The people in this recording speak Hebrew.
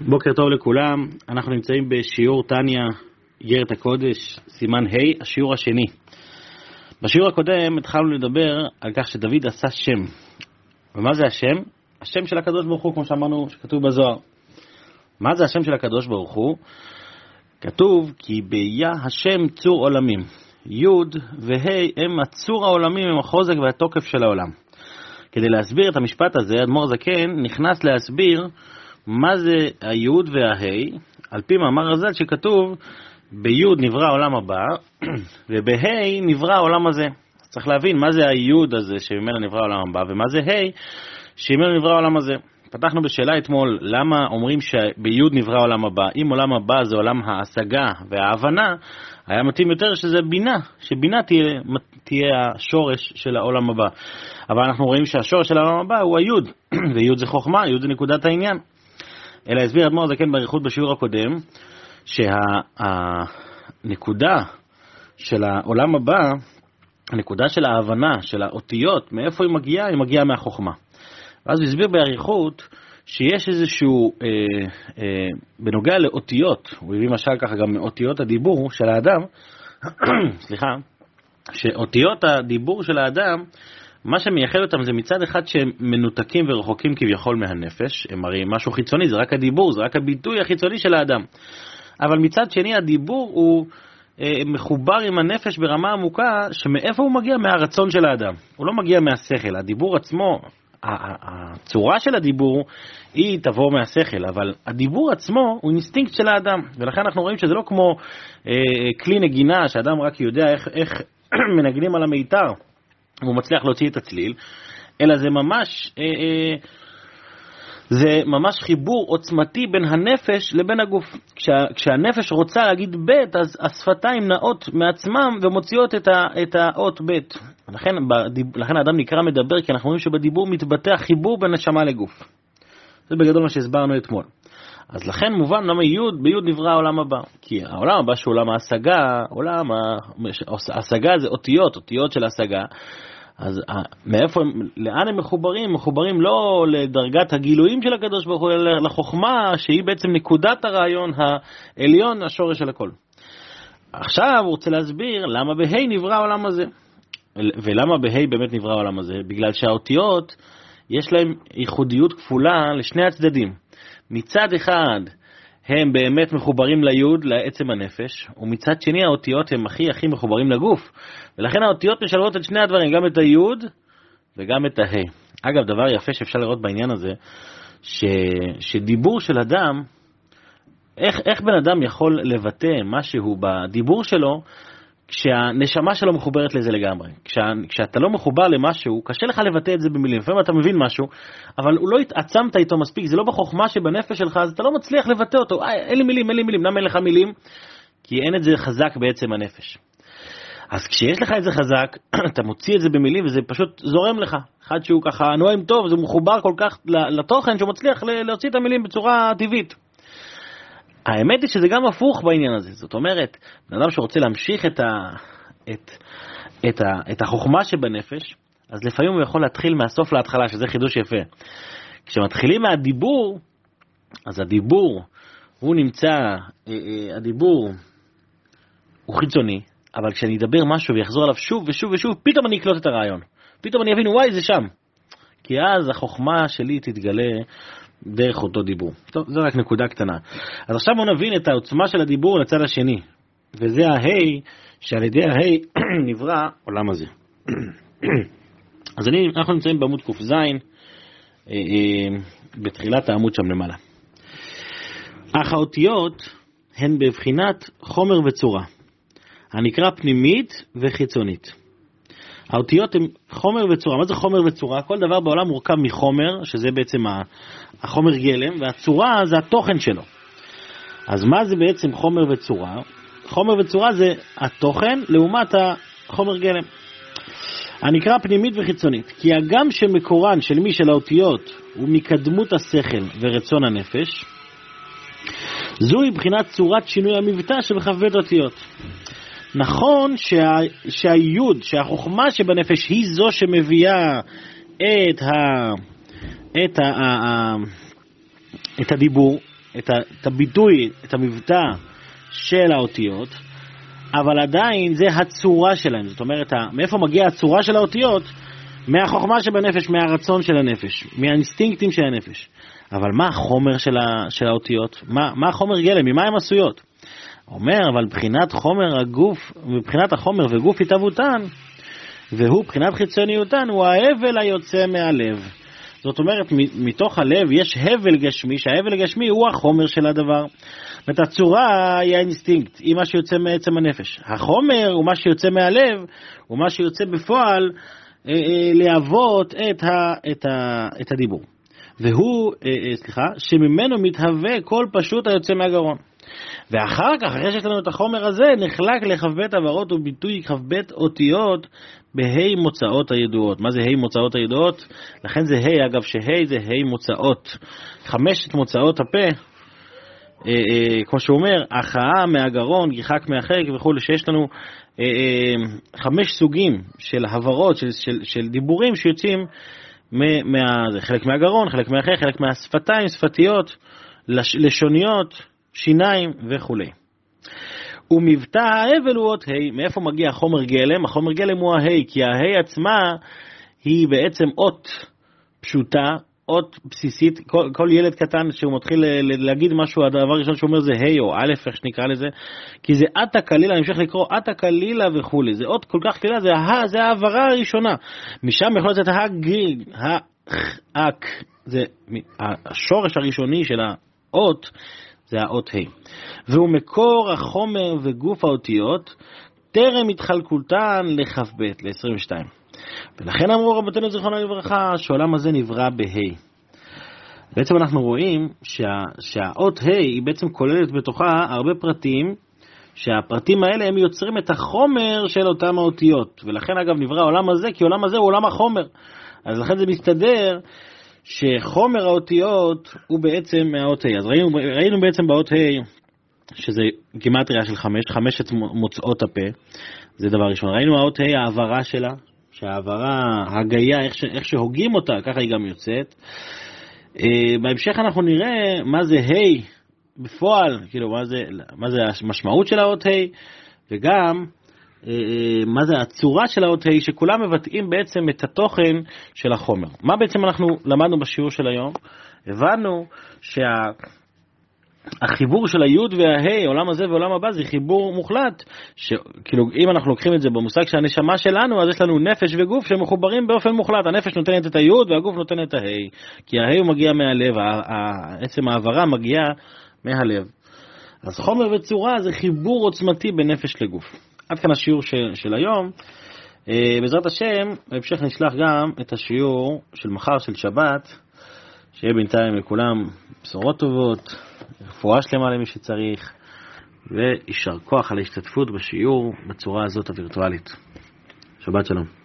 בוקר טוב לכולם, אנחנו נמצאים בשיעור טניה, איגרת הקודש, סימן ה', השיעור השני. בשיעור הקודם התחלנו לדבר על כך שדוד עשה שם. ומה זה השם? השם של הקדוש ברוך הוא, כמו שאמרנו, שכתוב בזוהר. מה זה השם של הקדוש ברוך הוא? כתוב כי ביה השם צור עולמים. י' וה' הם הצור העולמים, הם החוזק והתוקף של העולם. כדי להסביר את המשפט הזה, אדמו"ר זקן נכנס להסביר מה זה היוד וההי, על פי מאמר רז"ל שכתוב ביוד נברא העולם הבא, ובהי נברא העולם הזה. צריך להבין מה זה היוד הזה שממנו נברא העולם הבא, ומה זה ה' שממנו נברא העולם הזה. פתחנו בשאלה אתמול, למה אומרים שביוד נברא העולם הבא? אם עולם הבא זה עולם ההשגה וההבנה, היה מתאים יותר שזה בינה, שבינה תהיה, תהיה השורש של העולם הבא. אבל אנחנו רואים שהשורש של העולם הבא הוא היוד, ויוד זה חוכמה, יוד זה נקודת העניין. אלא הסביר אדמו"ר הזקן באריכות בשיעור הקודם, שהנקודה של העולם הבא, הנקודה של ההבנה, של האותיות, מאיפה היא מגיעה? היא מגיעה מהחוכמה. ואז הוא הסביר באריכות שיש איזשהו, אה, אה, בנוגע לאותיות, הוא הביא משל ככה גם מאותיות הדיבור של האדם, סליחה, שאותיות הדיבור של האדם, מה שמייחד אותם זה מצד אחד שהם מנותקים ורחוקים כביכול מהנפש, הם הרי משהו חיצוני, זה רק הדיבור, זה רק הביטוי החיצוני של האדם. אבל מצד שני הדיבור הוא אה, מחובר עם הנפש ברמה עמוקה, שמאיפה הוא מגיע? מהרצון של האדם. הוא לא מגיע מהשכל. הדיבור עצמו, הצורה של הדיבור היא תבוא מהשכל, אבל הדיבור עצמו הוא אינסטינקט של האדם, ולכן אנחנו רואים שזה לא כמו אה, כלי נגינה, שאדם רק יודע איך, איך מנגנים על המיתר. והוא מצליח להוציא את הצליל, אלא זה ממש, אה, אה, זה ממש חיבור עוצמתי בין הנפש לבין הגוף. כשה, כשהנפש רוצה להגיד ב', אז השפתיים נעות מעצמם ומוציאות את, האות ב'. לכן, לכן האדם נקרא מדבר, כי אנחנו רואים שבדיבור מתבטא חיבור בין נשמה לגוף. זה בגדול מה שהסברנו אתמול. אז לכן מובן למה י' בי' נברא העולם הבא. כי העולם הבא שהוא עולם ההשגה, עולם ההשגה זה אותיות, אותיות של השגה. אז מאיפה, לאן הם מחוברים? מחוברים לא לדרגת הגילויים של הקדוש ברוך הוא, אלא לחוכמה שהיא בעצם נקודת הרעיון העליון, השורש של הכל. עכשיו הוא רוצה להסביר למה בה' נברא העולם הזה. ולמה בה' באמת נברא העולם הזה? בגלל שהאותיות, יש להם ייחודיות כפולה לשני הצדדים. מצד אחד, הם באמת מחוברים ליוד, לעצם הנפש, ומצד שני האותיות הם הכי הכי מחוברים לגוף. ולכן האותיות משלבות את שני הדברים, גם את היוד וגם את ההא. אגב, דבר יפה שאפשר לראות בעניין הזה, ש, שדיבור של אדם, איך, איך בן אדם יכול לבטא משהו בדיבור שלו, כשהנשמה שלו מחוברת לזה לגמרי. כשה, כשאתה לא מחובר למשהו, קשה לך לבטא את זה במילים. לפעמים אתה מבין משהו, אבל הוא לא התעצמת איתו מספיק, זה לא בחוכמה שבנפש שלך, אז אתה לא מצליח לבטא אותו. אה, אין לי מילים, אין לי מילים. למה אין לך מילים? כי אין את זה חזק בעצם הנפש. אז כשיש לך את זה חזק, אתה מוציא את זה במילים וזה פשוט זורם לך. אחד שהוא ככה נואם טוב, זה מחובר כל כך לתוכן שהוא מצליח להוציא את המילים בצורה טבעית. האמת היא שזה גם הפוך בעניין הזה, זאת אומרת, בן אדם שרוצה להמשיך את, ה, את, את, ה, את החוכמה שבנפש, אז לפעמים הוא יכול להתחיל מהסוף להתחלה, שזה חידוש יפה. כשמתחילים מהדיבור, אז הדיבור, הוא נמצא, אה, אה, הדיבור הוא חיצוני, אבל כשאני אדבר משהו ויחזור עליו שוב ושוב ושוב, פתאום אני אקלוט את הרעיון. פתאום אני אבין, וואי, זה שם. כי אז החוכמה שלי תתגלה דרך אותו דיבור. טוב, זו רק נקודה קטנה. אז עכשיו בואו נבין את העוצמה של הדיבור לצד השני, וזה ההי, שעל ידי ההי נברא עולם הזה. אז אני, אנחנו נמצאים בעמוד ק"ז, אה, אה, בתחילת העמוד שם למעלה. אך האותיות הן בבחינת חומר וצורה, הנקרא פנימית וחיצונית. האותיות הן חומר וצורה. מה זה חומר וצורה? כל דבר בעולם מורכב מחומר, שזה בעצם החומר גלם, והצורה זה התוכן שלו. אז מה זה בעצם חומר וצורה? חומר וצורה זה התוכן לעומת החומר גלם. הנקרא פנימית וחיצונית, כי הגם שמקורן של מי של האותיות הוא מקדמות השכל ורצון הנפש, זוהי בחינת צורת שינוי המבטא של כ"ב אותיות. נכון שה, שהיוד, שהחוכמה שבנפש היא זו שמביאה את, ה, את, ה, ה, ה, את הדיבור, את, ה, את הביטוי, את המבטא של האותיות, אבל עדיין זה הצורה שלהם. זאת אומרת, מאיפה מגיעה הצורה של האותיות? מהחוכמה שבנפש, מהרצון של הנפש, מהאינסטינקטים של הנפש. אבל מה החומר של, ה, של האותיות? מה, מה החומר גלם? ממה הן עשויות? אומר, אבל מבחינת חומר הגוף, מבחינת החומר וגוף התהוותן, והוא מבחינת חיצוניותן, הוא ההבל היוצא מהלב. זאת אומרת, מתוך הלב יש הבל גשמי, שההבל הגשמי הוא החומר של הדבר. זאת אומרת, הצורה היא האינסטינקט, היא מה שיוצא מעצם הנפש. החומר הוא מה שיוצא מהלב, הוא מה שיוצא בפועל אה, אה, להוות את, ה, את, ה, את הדיבור. והוא, אה, סליחה, שממנו מתהווה קול פשוט היוצא מהגרון. ואחר כך, אחרי שיש לנו את החומר הזה, נחלק לכ"ב הברות וביטוי כ"ב אותיות בה' מוצאות הידועות. מה זה ה' מוצאות הידועות? לכן זה ה', אגב, שה' זה ה' מוצאות. חמשת מוצאות הפה, אה, אה, כמו שהוא אומר, הכאה מהגרון, גיחק מהחלק וכולי, שיש לנו אה, אה, חמש סוגים של הברות, של, של, של דיבורים שיוצאים מה, חלק מהגרון, חלק מהחלק, חלק מהשפתיים, שפתיות, לש, לשוניות, שיניים וכולי. ומבטא ההבל הוא אות ה'. מאיפה מגיע חומר גלם? החומר גלם הוא ה', כי ה' עצמה היא בעצם אות פשוטה, אות בסיסית. כל, כל ילד קטן שהוא מתחיל להגיד משהו, הדבר הראשון שהוא אומר זה ה' או א', איך שנקרא לזה, כי זה עטה קלילה, אני אמשיך לקרוא עטה קלילה וכולי. זה אות כל כך קלילה, זה ה, זה העברה הראשונה. משם יכול לצאת הגיל, האק, זה השורש הראשוני של האות. זה האות ה', והוא מקור החומר וגוף האותיות טרם התחלקותן לכ"ב, ל-22. ולכן אמרו רבותינו זיכרונה לברכה שהעולם הזה נברא בה'. בעצם אנחנו רואים שה, שהאות ה' היא בעצם כוללת בתוכה הרבה פרטים, שהפרטים האלה הם יוצרים את החומר של אותם האותיות. ולכן אגב נברא העולם הזה, כי העולם הזה הוא עולם החומר. אז לכן זה מסתדר שחומר האותיות הוא בעצם מהאות ה'. אז ראינו, ראינו בעצם באות ה' שזה גימטריה של חמש, חמשת מוצאות הפה, זה דבר ראשון. ראינו האות ה', העברה שלה, שהעברה, הגיה, איך, איך שהוגים אותה, ככה היא גם יוצאת. Uh, בהמשך אנחנו נראה מה זה ה' בפועל, כאילו מה זה, מה זה המשמעות של האות ה', וגם אה, אה, מה זה הצורה של האות ה', שכולם מבטאים בעצם את התוכן של החומר. מה בעצם אנחנו למדנו בשיעור של היום? הבנו שהחיבור שה... של היוד והה', עולם הזה ועולם הבא, זה חיבור מוחלט. שכאילו, אם אנחנו לוקחים את זה במושג של הנשמה שלנו, אז יש לנו נפש וגוף שמחוברים באופן מוחלט. הנפש נותנת את היוד והגוף נותן את הה', כי הה' הוא מגיע מהלב, עצם העברה מגיעה מהלב. אז חומר וצורה זה חיבור עוצמתי בין נפש לגוף. עד כאן השיעור של, של היום. אה, בעזרת השם, בהמשך נשלח גם את השיעור של מחר, של שבת, שיהיה בינתיים לכולם בשורות טובות, רפואה שלמה למי שצריך, ויישר כוח על ההשתתפות בשיעור בצורה הזאת הווירטואלית. שבת שלום.